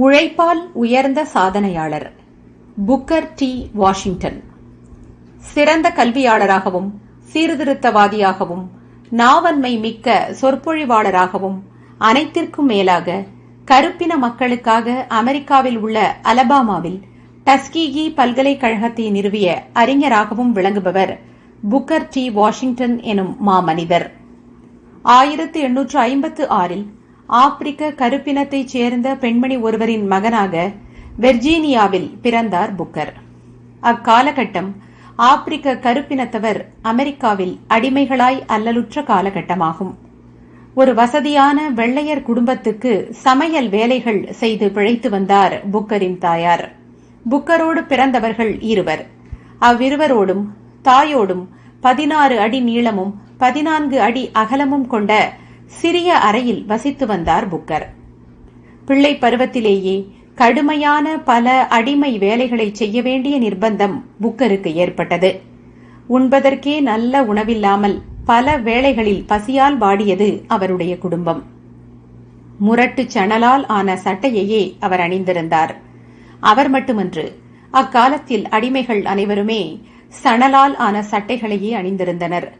உழைப்பால் உயர்ந்த சாதனையாளர். Booker T. வாஷிங்டன். சிறந்த கல்வியாளராகவும் சீர்திருத்தவாதியாகவும் நாவன்மை மிக்க சொற்பொழிவாளராகவும் அனைத்திற்கும் மேலாக கருப்பின மக்களுக்காக அமெரிக்காவில் உள்ள அலபாமாவில் டஸ்கீகி பல்கலைக்கழகத்தை நிறுவிய அறிஞராகவும் விளங்குபவர் புக்கர் டி. வாஷிங்டன் எனும் மாமனிதர். ஆயிரத்து எண்ணூற்று ஐம்பத்து ஆறில் ஆப்பிரிக்க கருப்பினத்தைச் சேர்ந்த பெண்மணி ஒருவரின் மகனாக வெர்ஜீனியாவில் பிறந்தார் புக்கர். அக்காலகட்டம் ஆப்பிரிக்க கருப்பினத்தவர் அமெரிக்காவில் அடிமைகளாய் அல்லலுற்ற காலகட்டமாகும். ஒரு வசதியான வெள்ளையர் குடும்பத்துக்கு சமையல் வேலைகள் செய்து பிழைத்து வந்தார் புக்கரின் தாயார். புக்கரோடு பிறந்தவர்கள் இருவர். அவ்விருவரோடும் தாயோடும் பதினாறு அடி நீளமும் பதினான்கு அடி அகலமும் கொண்ட சிறிய அறையில் வசித்து வந்தார் புக்கர். பிள்ளை பருவத்திலேயே கடுமையான பல அடிமை வேலைகளை செய்ய வேண்டிய நிர்பந்தம் புக்கருக்கு ஏற்பட்டது. உண்பதற்கே நல்ல உணவில்லாமல் பல வேளைகளில் பசியால் வாடியது அவருடைய குடும்பம். முரட்டு சணலால் ஆன சட்டையையே அவர் அணிந்திருந்தார். அவர் மட்டுமன்று அக்காலத்தில் அடிமைகள் அனைவருமே சணலால் ஆன சட்டைகளையே அணிந்திருந்தனர்.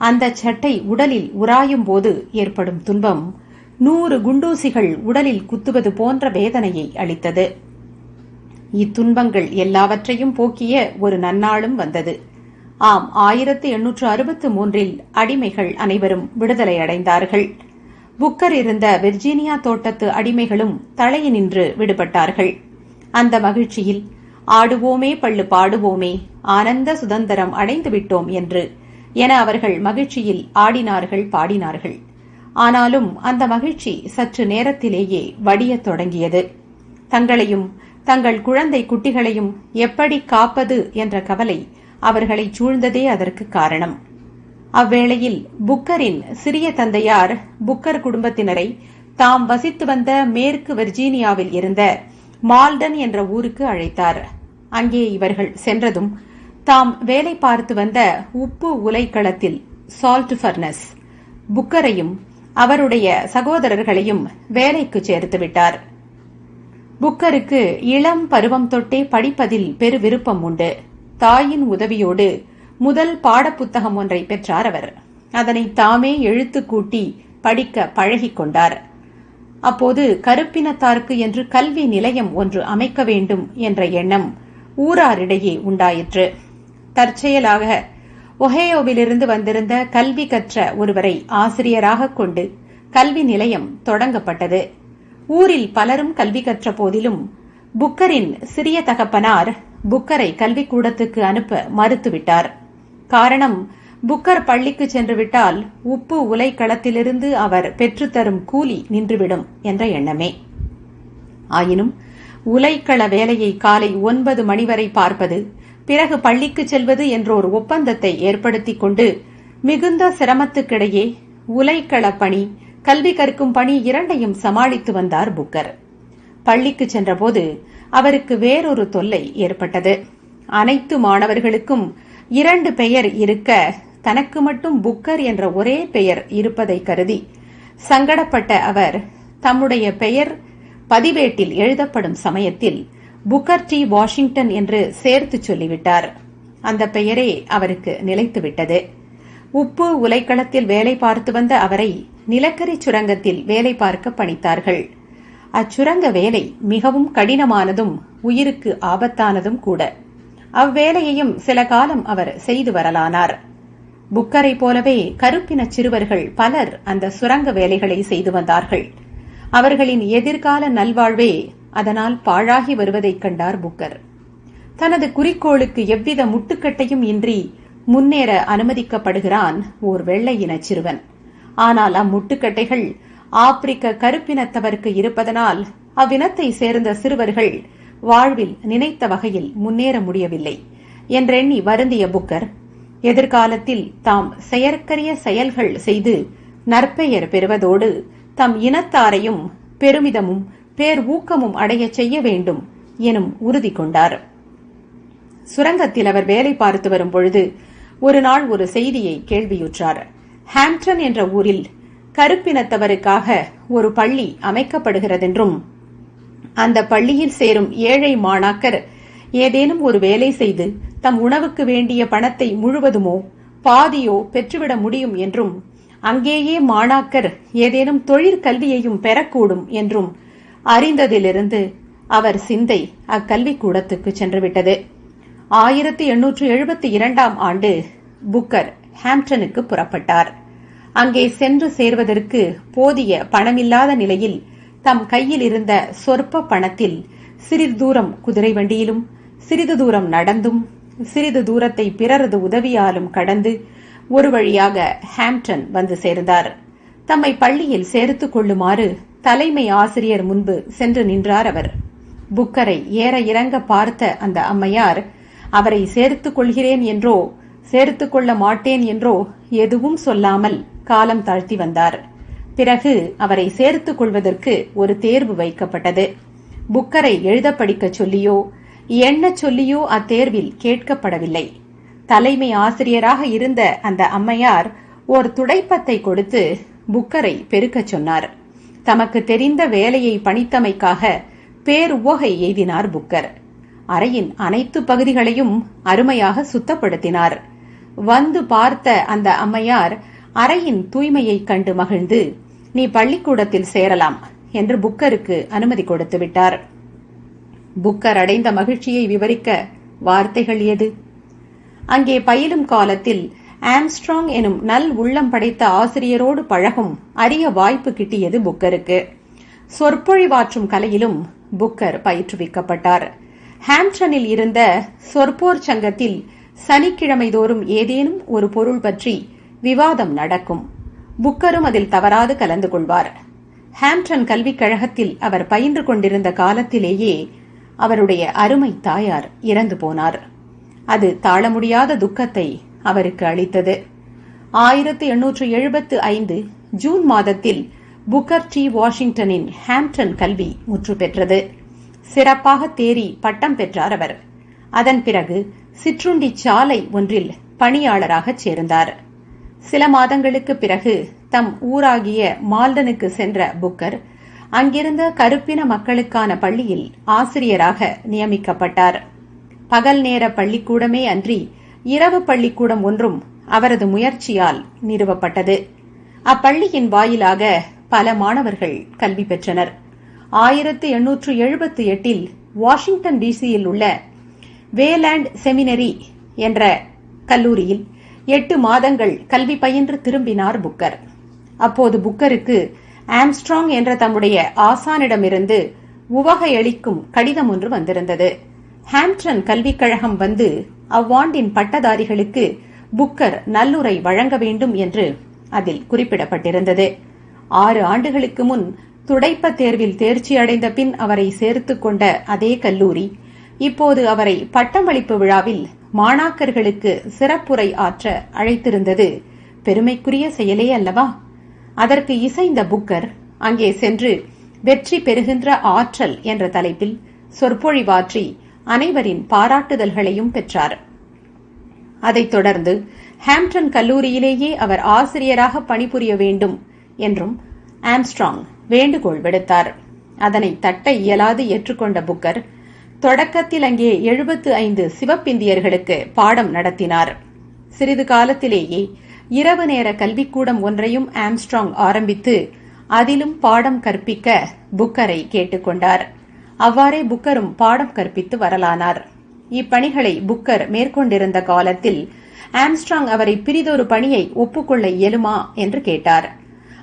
அந்த சட்டை உடலில் உராயும் போது ஏற்படும் துன்பம். நூறு குண்டூசிகள் உடலில் குத்துவது போன்ற வேதனையை அளித்தது. இத்துன்பங்கள் எல்லாவற்றையும் போக்கிய ஒரு நன்னாளும் வந்தது. ஆம் ஆயிரத்து எண்ணூற்று அறுபத்து மூன்றில் அடிமைகள் அனைவரும் விடுதலை அடைந்தார்கள். புக்கர் இருந்த வெர்ஜீனியா தோட்டத்து அடிமைகளும் தலையினின்று விடுபட்டார்கள். அந்த மகிழ்ச்சியில் ஆடுவோமே பள்ளு பாடுவோமே ஆனந்த சுதந்திரம் அடைந்து விட்டோம் என்று என அவர்கள் மகிழ்ச்சியில் ஆடினார்கள் பாடினார்கள். ஆனாலும் அந்த மகிழ்ச்சி சற்று நேரத்திலேயே வடியத் தொடங்கியது. தங்களையும் தங்கள் குழந்தை குட்டிகளையும் எப்படி காப்பது என்ற கவலை அவர்களை சூழ்ந்ததே அதற்கு காரணம். அவ்வேளையில் புக்கரின் சிறிய தந்தையார் புக்கர் குடும்பத்தினரை தாம் வசித்து வந்த மேற்கு வெர்ஜீனியாவில் இருந்த மால்டன் என்ற ஊருக்கு அழைத்தார். அங்கே இவர்கள் சென்றதும் தாம் வேலை பார்த்து வந்த உப்பு உலைக்களத்தில் சால்ட் ஃபர்னஸ் புக்கரையும் அவருடைய சகோதரர்களையும் வேலைக்கு சேர்த்து விட்டார். புக்கருக்கு இளம் பருவம் தொட்டே படிப்பதில் பெரு விருப்பம் உண்டு. தாயின் உதவியோடு முதல் பாடப்புத்தகம் ஒன்றை பெற்றார் அவர். அதனை தாமே எழுத்து கூட்டி படிக்க பழகிக் கொண்டார். அப்போது கருப்பினத்தாருக்கு என்று கல்வி நிலையம் ஒன்று அமைக்க வேண்டும் என்ற எண்ணம் ஊராரிடையே உண்டாயிற்று. தற்செயலாக ஒஹேயோவிலிருந்து வந்திருந்த கல்வி கற்ற ஒருவரை ஆசிரியராக கொண்டு கல்வி நிலையம் தொடங்கப்பட்டது. ஊரில் பலரும் கல்வி கற்ற போதிலும் புக்கரின் சிறிய தகப்பனார் புக்கரை கல்விக்கூடத்துக்கு அனுப்ப மறுத்துவிட்டார். காரணம் புக்கர் பள்ளிக்கு சென்று விட்டால் உப்பு உலை களத்திலிருந்து அவர் பெற்றுத்தரும் கூலி நின்றுவிடும் என்ற எண்ணமே. ஆயினும் உலைக்கள வேலையை காலை ஒன்பது மணி வரை பார்ப்பது பிறகு பள்ளிக்கு செல்வது என்ற ஒரு ஒப்பந்தத்தை ஏற்படுத்திக் கொண்டு மிகுந்த சிரமத்துக்கிடையே உலைக்கள பணி கல்வி கற்கும் பணி இரண்டையும் சமாளித்து வந்தார் புக்கர். பள்ளிக்கு சென்றபோது அவருக்கு வேறொரு தொல்லை ஏற்பட்டது. அனைத்து மாணவர்களுக்கும் இரண்டு பெயர் இருக்க தனக்கு மட்டும் புக்கர் என்ற ஒரே பெயர் இருப்பதை கருதி சங்கடப்பட்ட அவர் தம்முடைய பெயர் பதிவேட்டில் எழுதப்படும் சமயத்தில் புக்கர் டி. வாஷிங்டன் என்று சேர்த்து சொல்லிவிட்டார். அந்த பெயரே அவருக்கு நிலைத்துவிட்டது. உப்பு உலைக்களத்தில் வேலை பார்த்து வந்த அவரை நிலக்கரி சுரங்கத்தில் வேலை பார்க்க பணித்தார்கள். அச்சுரங்க வேலை மிகவும் கடினமானதும் உயிருக்கு ஆபத்தானதும் கூட. அவ்வேலையையும் சில காலம் அவர் செய்து வரலானார். புக்கரை போலவே கருப்பின சிறுவர்கள் பலர் அந்த சுரங்க வேலைகளை செய்து வந்தார்கள். அவர்களின் எதிர்கால நல்வாழ்வே அதனால் பாழாகி வருவதைக் கண்டார் புக்கர். தனது குறிக்கோளுக்கு எவ்வித முட்டுக்கட்டையும் இன்றி முன்னேற அனுமதிக்கப்படுகிறான் ஓர் வெள்ளை இன சிறுவன். ஆனால் அம்முட்டுக்கட்டைகள் ஆப்பிரிக்க கருப்பினத்தவருக்கு இருப்பதனால் அவ்வினத்தை சேர்ந்த சிறுவர்கள் வாழ்வில் நினைத்த வகையில் முன்னேற முடியவில்லை என்றெண்ணி வருந்திய புக்கர் எதிர்காலத்தில் தாம் செயற்கரிய செயல்கள் செய்து நற்பெயர் பெறுவதோடு தம் இனத்தாரையும் பெருமிதமும் பேர் ஊக்கமும் அடைய செய்ய வேண்டும் எனும் உறுதி கொண்டார். சுரங்கத்தில் அவர் வேலை பார்த்து வரும் பொழுது ஒரு நாள் ஒரு செய்தியை கேள்வியுற்றார். ஹாம்டன் என்ற ஊரில் கருப்பினத்தவருக்காக ஒரு பள்ளி அமைக்கப்படுகிறதென்றும் அந்த பள்ளியில் சேரும் ஏழை மாணாக்கர் ஏதேனும் ஒரு வேலை செய்து தம் உணவுக்கு வேண்டிய பணத்தை முழுவதுமோ பாதியோ பெற்றுவிட முடியும் என்றும் அங்கேயே மாணாக்கர் ஏதேனும் தொழிற்கல்வியையும் பெறக்கூடும் என்றும் அறிந்ததிலிருந்து அவர் சிந்தை அக்கல்விக் கூடத்துக்கு சென்றுவிட்டது. ஆயிரத்தி எண்ணூற்று எழுபத்தி இரண்டாம் ஆண்டு புக்கர் ஹாம்டனுக்கு புறப்பட்டார். அங்கே சென்று சேர்வதற்கு போதிய பணமில்லாத நிலையில் தம் கையில் இருந்த சொற்ப பணத்தில் சிறிது தூரம் குதிரை வண்டியிலும் சிறிது தூரம் நடந்தும் சிறிது தூரத்தை பிறரது உதவியாலும் கடந்து ஒரு வழியாக ஹாம்ப்டன் வந்து சேர்ந்தார். தம்மை பள்ளியில் சேர்த்துக் கொள்ளுமாறு தலைமை ஆசிரியர் முன்பு சென்று நின்றார் அவர். புக்கரை ஏற இறங்க பார்த்த அந்த அம்மையார் அவரை சேர்த்துக் கொள்கிறேன் என்றோ சேர்த்துக் கொள்ள மாட்டேன் என்றோ எதுவும் சொல்லாமல் காலம் தாழ்த்தி வந்தார். பிறகு அவரை சேர்த்துக் கொள்வதற்கு ஒரு தேர்வு வைக்கப்பட்டது. புக்கரை எழுத படிக்கச் சொல்லியோ என்ன சொல்லியோ அத்தேர்வில் கேட்கப்படவில்லை. தலைமை ஆசிரியராக இருந்த அந்த அம்மையார் ஓர் துடைப்பத்தை கொடுத்து புக்கரை பெருக்கச் சொன்னார். தமக்கு தெரிந்த வேலையை பணித்தமைக்காக பேருவகை எய்தினார் புக்கர். அறையின் அனைத்து பகுதிகளையும் அருமையாக சுத்தப்படுத்தினார். வந்து பார்த்த அந்த அம்மையார் அறையின் தூய்மையைக் கண்டு மகிழ்ந்து நீ பள்ளிக்கூடத்தில் சேரலாம் என்று புக்கருக்கு அனுமதி கொடுத்து விட்டார். புக்கர் அடைந்த மகிழ்ச்சியை விவரிக்க வார்த்தைகள் எது அங்கே பயிலும் காலத்தில் ஆம்ஸ்ட்ராங் எனும் நல் உள்ளம் படைத்த ஆசிரியரோடு பழகும் அரிய வாய்ப்பு கிட்டியது புக்கருக்கு. சொற்பொழிவாற்றும் கலையிலும் புக்கர் பயிற்றுவிக்கப்பட்டார். ஹாம்ப்டனில் இருந்த சொற்போர் சங்கத்தில் சனிக்கிழமை தோறும் ஏதேனும் ஒரு பொருள் பற்றி விவாதம் நடக்கும். புக்கரும் அதில் தவறாது கலந்து கொள்வார். ஹாம்ப்டன் கல்விக் கழகத்தில் அவர் பயின்று கொண்டிருந்த காலத்திலேயே அவருடைய அருமை தாயார் இறந்து போனார். அது தாழ முடியாத துக்கத்தை அவருக்கு அளித்தது. ஆயிரத்தி எண்ணூற்று எழுபத்து ஐந்து ஜூன் மாதத்தில் புக்கர் டி வாஷிங்டனின் ஹாம்டன் கல்வி முற்று பெற்றது. சிறப்பாக தேறி பட்டம் பெற்றார் அவர். அதன் பிறகு சிற்றுண்டி சாலை ஒன்றில் பணியாளராக சேர்ந்தார். சில மாதங்களுக்கு பிறகு தம் ஊராகிய மால்டனுக்கு சென்ற புக்கர் அங்கிருந்த கருப்பின மக்களுக்கான பள்ளியில் ஆசிரியராக நியமிக்கப்பட்டார். பகல் நேர பள்ளிக்கூடமே அன்றி இரவு பள்ளிக்கூடம் ஒன்றும் அவரது முயற்சியால் நிறுவப்பட்டது. அப்பள்ளியின் வாயிலாக பல மாணவர்கள் கல்வி பெற்றனர். ஆயிரத்து எண்ணூற்று எழுபத்தி எட்டில் வாஷிங்டன் டிசியில் உள்ள வேலாண்ட் செமினரி என்ற கல்லூரியில் எட்டு மாதங்கள் கல்வி பயின்று திரும்பினார் புக்கர். அப்போது புக்கருக்கு ஆம்ஸ்ட்ராங் என்ற தம்முடைய ஆசானிடமிருந்து உவகையளிக்கும் கடிதம் ஒன்று வந்திருந்தது. ஹாம்டன் கல்விக் கழகம் வந்து அவ்வாண்டின் பட்டதாரிகளுக்கு புக்கர் நல்லுரை வழங்க வேண்டும் என்று அதில் குறிப்பிடப்பட்டிருந்தது. ஆறு ஆண்டுகளுக்கு முன் துடைப்ப தேர்வில் தேர்ச்சி அடைந்த பின் அவரை சேர்த்துக் கொண்ட அதே கல்லூரி இப்போது அவரை பட்டமளிப்பு விழாவில் மாணாக்கர்களுக்கு சிறப்புரை ஆற்ற அழைத்திருந்தது. பெருமைக்குரிய செயலே அல்லவா? அதற்கு இசைந்த புக்கர் அங்கே சென்று வெற்றி பெறுகின்ற ஆற்றல் என்ற தலைப்பில் சொற்பொழிவாற்றி அனைவரின் பாராட்டுதல்களையும் பெற்றார். அதைத் தொடர்ந்து ஹாம்டன் கல்லூரியிலேயே அவர் ஆசிரியராக பணிபுரிய வேண்டும் என்றும் ஆம்ஸ்ட்ராங் வேண்டுகோள் விடுத்தார். அதனை தட்ட இயலாது ஏற்றுக்கொண்ட புக்கர் தொடக்கத்தில் அங்கே எழுபத்து ஐந்து சிவப்பிந்தியர்களுக்கு பாடம் நடத்தினார். சிறிது காலத்திலேயே இரவு நேர கல்விக்கூடம் ஒன்றையும் ஆம்ஸ்ட்ராங் ஆரம்பித்து அதிலும் பாடம் கற்பிக்க புக்கரை கேட்டுக்கொண்டார். அவ்வாறே புக்கரும் பாடம் கற்பித்து வரலானார். இப்பணிகளை புக்கர் மேற்கொண்டிருந்த காலத்தில் ஆம்ஸ்ட்ராங் அவரை பிரிதொரு பணியை ஒப்புக்கொள்ள இயலுமா என்று கேட்டார்.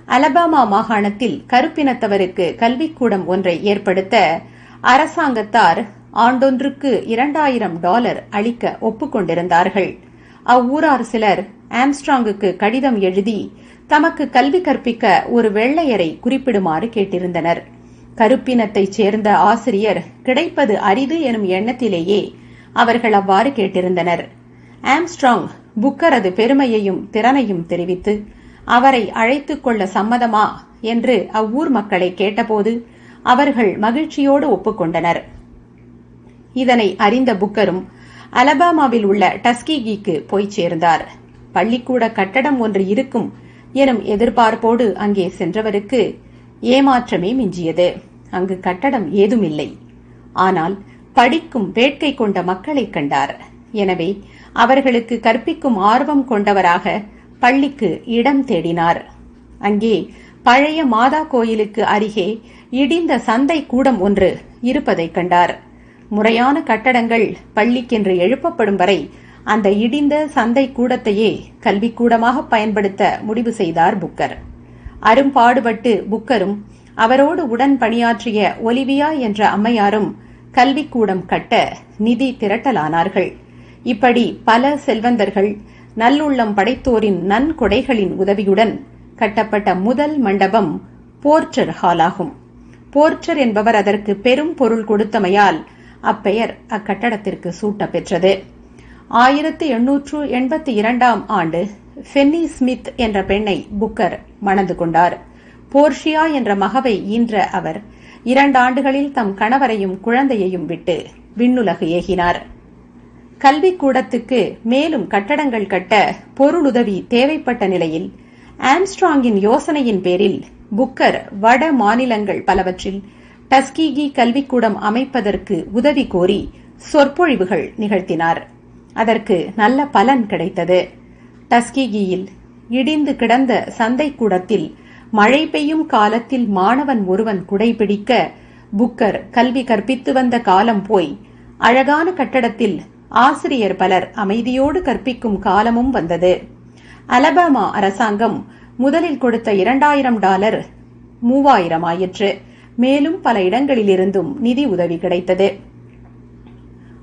அலபாமா மாகாணத்தில் கருப்பினத்தவருக்கு கல்விக்கூடம் ஒன்றை ஏற்படுத்த அரசாங்கத்தார் ஆண்டொன்றுக்கு இரண்டாயிரம் டாலர் அளிக்க ஒப்புக்கொண்டிருந்தார்கள். அவ்வூரார் சிலர் ஆம்ஸ்ட்ராங்குக்கு கடிதம் எழுதி தமக்கு கல்வி கற்பிக்க ஒரு வெள்ளையரை குறிப்பிடுமாறு கேட்டிருந்தனர். கருப்பினத்தைச் சேர்ந்த ஆசிரியர் கிடைப்பது அரிது எனும் எண்ணத்திலேயே அவர்கள் அவ்வாறு கேட்டிருந்தனர். ஆம்ஸ்ட்ராங் புக்கரது பெருமையையும் திறனையும் தெரிவித்து அவரை அழைத்துக் கொள்ள சம்மதமா என்று அவ்வூர் மக்களை கேட்டபோது அவர்கள் மகிழ்ச்சியோடு ஒப்புக்கொண்டனர். இதனை அறிந்த புக்கரும் அலபாமாவில் உள்ள டஸ்கிகிக்கு போய் சேர்ந்தார். பள்ளிக்கூட கட்டடம் ஒன்று இருக்கும் எனும் எதிர்பார்ப்போடு அங்கே சென்றவருக்கு ஏமாற்றமே மிஞ்சியது. அங்கு கட்டடம் ஏதுமில்லை. ஆனால் படிக்கும் வேட்கை கொண்ட மக்களை கண்டார். எனவே அவர்களுக்கு கற்பிக்கும் ஆர்வம் கொண்டவராக பள்ளிக்கு இடம் தேடினார். அங்கே பழைய மாதா கோயிலுக்கு அருகே இடிந்த சந்தை கூடம் ஒன்று இருப்பதைக் கண்டார். முறையான கட்டடங்கள் பள்ளிக்கென்று எழுப்பப்படும் வரை அந்த இடிந்த சந்தை கூடத்தையே கல்விக்கூடமாக பயன்படுத்த முடிவு செய்தார் புக்கர். அரும்பாடுபட்டு புக்கரும் அவரோடு உடன் பணியாற்றிய ஒலிவியா என்ற அம்மையாரும் கல்விக்கூடம் கட்ட நிதி திரட்டலானார்கள். இப்படி பல செல்வந்தர்கள் நல்லுள்ளம் படைத்தோரின் நன்கொடைகளின் உதவியுடன் கட்டப்பட்ட முதல் மண்டபம் போர்ச்சர் ஹாலாகும். போர்ச்சர் என்பவர் அதற்கு பெரும் பொருள் கொடுத்தமையால் அப்பெயர் அக்கட்டடத்திற்கு சூட்ட பெற்றது ஆயிரத்து எண்ணூற்று எண்பத்தி இரண்டாம் ஆண்டு ஃபென்னி ஸ்மித் என்ற பெண்ணை புக்கர் மணந்து கொண்டார். போர்ஷியா என்ற மகவை ஈன்ற அவர் இரண்டு ஆண்டுகளில் தம் கணவரையும் குழந்தையையும் விட்டு விண்ணுலகு ஏகினார். கல்விக்கூடத்துக்கு மேலும் கட்டடங்கள் கட்ட பொருளுதவி தேவைப்பட்ட நிலையில் ஆம்ஸ்ட்ராங்கின் யோசனையின் பேரில் புக்கர் வட மாநிலங்கள் பலவற்றில் டஸ்கீகி கல்விக்கூடம் அமைப்பதற்கு உதவி கோரி சொற்பொழிவுகள் நிகழ்த்தினார். அதற்கு நல்ல பலன் கிடைத்தது. டஸ்கீகியில் இடிந்து கிடந்த சந்தைக்கூடத்தில் மழை பெய்யும் காலத்தில் மாணவன் ஒருவன் குடைபிடிக்க புக்கர் கல்வி கற்பித்து வந்த காலம் போய். அழகான கட்டடத்தில் ஆசிரியர் பலர் அமைதியோடு கற்பிக்கும் காலமும் வந்தது. அலபாமா அரசாங்கம் முதலில் கொடுத்த இரண்டாயிரம் டாலர் மூவாயிரம் ஆயிற்று. மேலும் பல இடங்களிலிருந்தும் நிதி உதவி கிடைத்தது.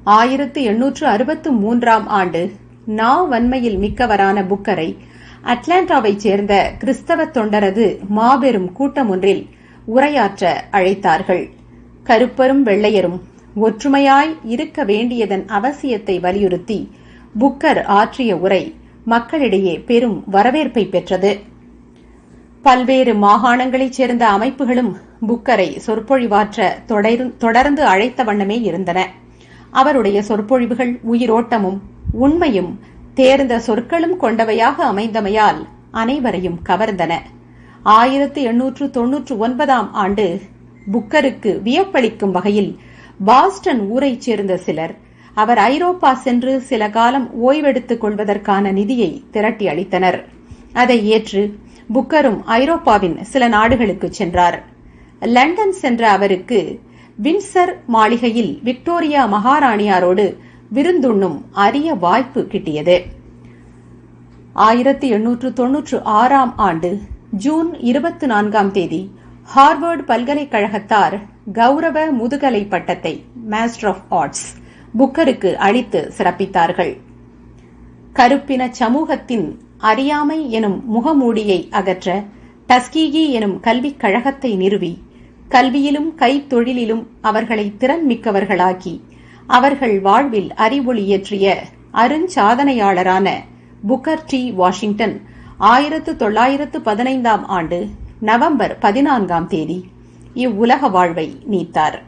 ஆயிரத்து எண்ணூற்று அறுபத்து மூன்றாம் ஆண்டு நா வன்மையில் மிக்கவரான புக்கரை அட்லாண்டாவைச் சேர்ந்த கிறிஸ்தவ தொண்டரது மாபெரும் கூட்டம் ஒன்றில் உரையாற்ற அழைத்தார்கள். கருப்பரும் வெள்ளையரும் ஒற்றுமையாய் இருக்க வேண்டியதன் அவசியத்தை வலியுறுத்தி புக்கர் ஆற்றிய உரை மக்களிடையே பெரும் வரவேற்பை பெற்றது. பல்வேறு மாகாணங்களைச் சேர்ந்த அமைப்புகளும் புக்கரை சொற்பொழிவாற்ற தொடர்ந்து அழைத்த வண்ணமே இருந்தன. அவருடைய சொற்பொழிவுகள் உயிரோட்டமும் உண்மையும் தேர்ந்த சொற்களும் கொண்டவையாக அமைந்தமையால் அனைவரையும் கவர்ந்தன. ஆயிரத்து எண்ணூற்று தொன்னூற்று ஒன்பதாம் ஆண்டு புக்கருக்கு வியப்பளிக்கும் வகையில் பாஸ்டன் ஊரைச் சேர்ந்த சிலர் அவர் ஐரோப்பா சென்று சில காலம் ஓய்வெடுத்துக் கொள்வதற்கான நிதியை திரட்டி அளித்தனர். அதை ஏற்று புக்கரும் ஐரோப்பாவின் சில நாடுகளுக்கு சென்றார். லண்டன் சென்ற அவருக்கு வின்சர் மாளிகையில் விக்டோரியா மகாராணியாரோடு விருந்துண்ணும் அரிய வாய்ப்பு கிட்டியது. ஆயிரத்தி எண்ணூற்று தொன்னூற்று ஆறாம் ஆண்டு ஜூன் இருபத்தி நான்காம் தேதி ஹார்வர்டு பல்கலைக்கழகத்தார் கௌரவ முதுகலை பட்டத்தை மாஸ்டர் ஆஃப் ஆர்ட்ஸ் புக்கருக்கு அளித்து சிறப்பித்தார்கள். கருப்பின சமூகத்தின் அறியாமை எனும் முகமூடியை அகற்ற டஸ்கீகி எனும் கல்விக் கழகத்தை நிறுவி கல்வியிலும் கைத்தொழிலிலும் அவர்களை திறன் மிக்கவர்களாக்கி அவர்கள் வாழ்வில் அறிவொளி இயற்றிய அருஞ்சாதனையாளரான புக்கர் டி. வாஷிங்டன் ஆயிரத்து தொள்ளாயிரத்து பதினைந்தாம் ஆண்டு நவம்பர் பதினான்காம் தேதி இவ்வுலக வாழ்வை நீத்தார்.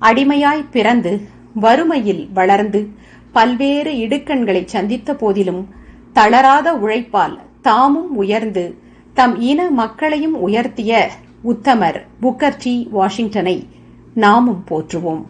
அடிமையாய் பிறந்து வறுமையில் வளர்ந்து பல்வேறு இடுக்கண்களை சந்தித்த போதிலும் தளராத உழைப்பால் தாமும் உயர்ந்து தம் இன மக்களையும் உயர்த்திய உத்தமர் புக்கர் டி. வாஷிங்டனை நாமும் போற்றுவோம்.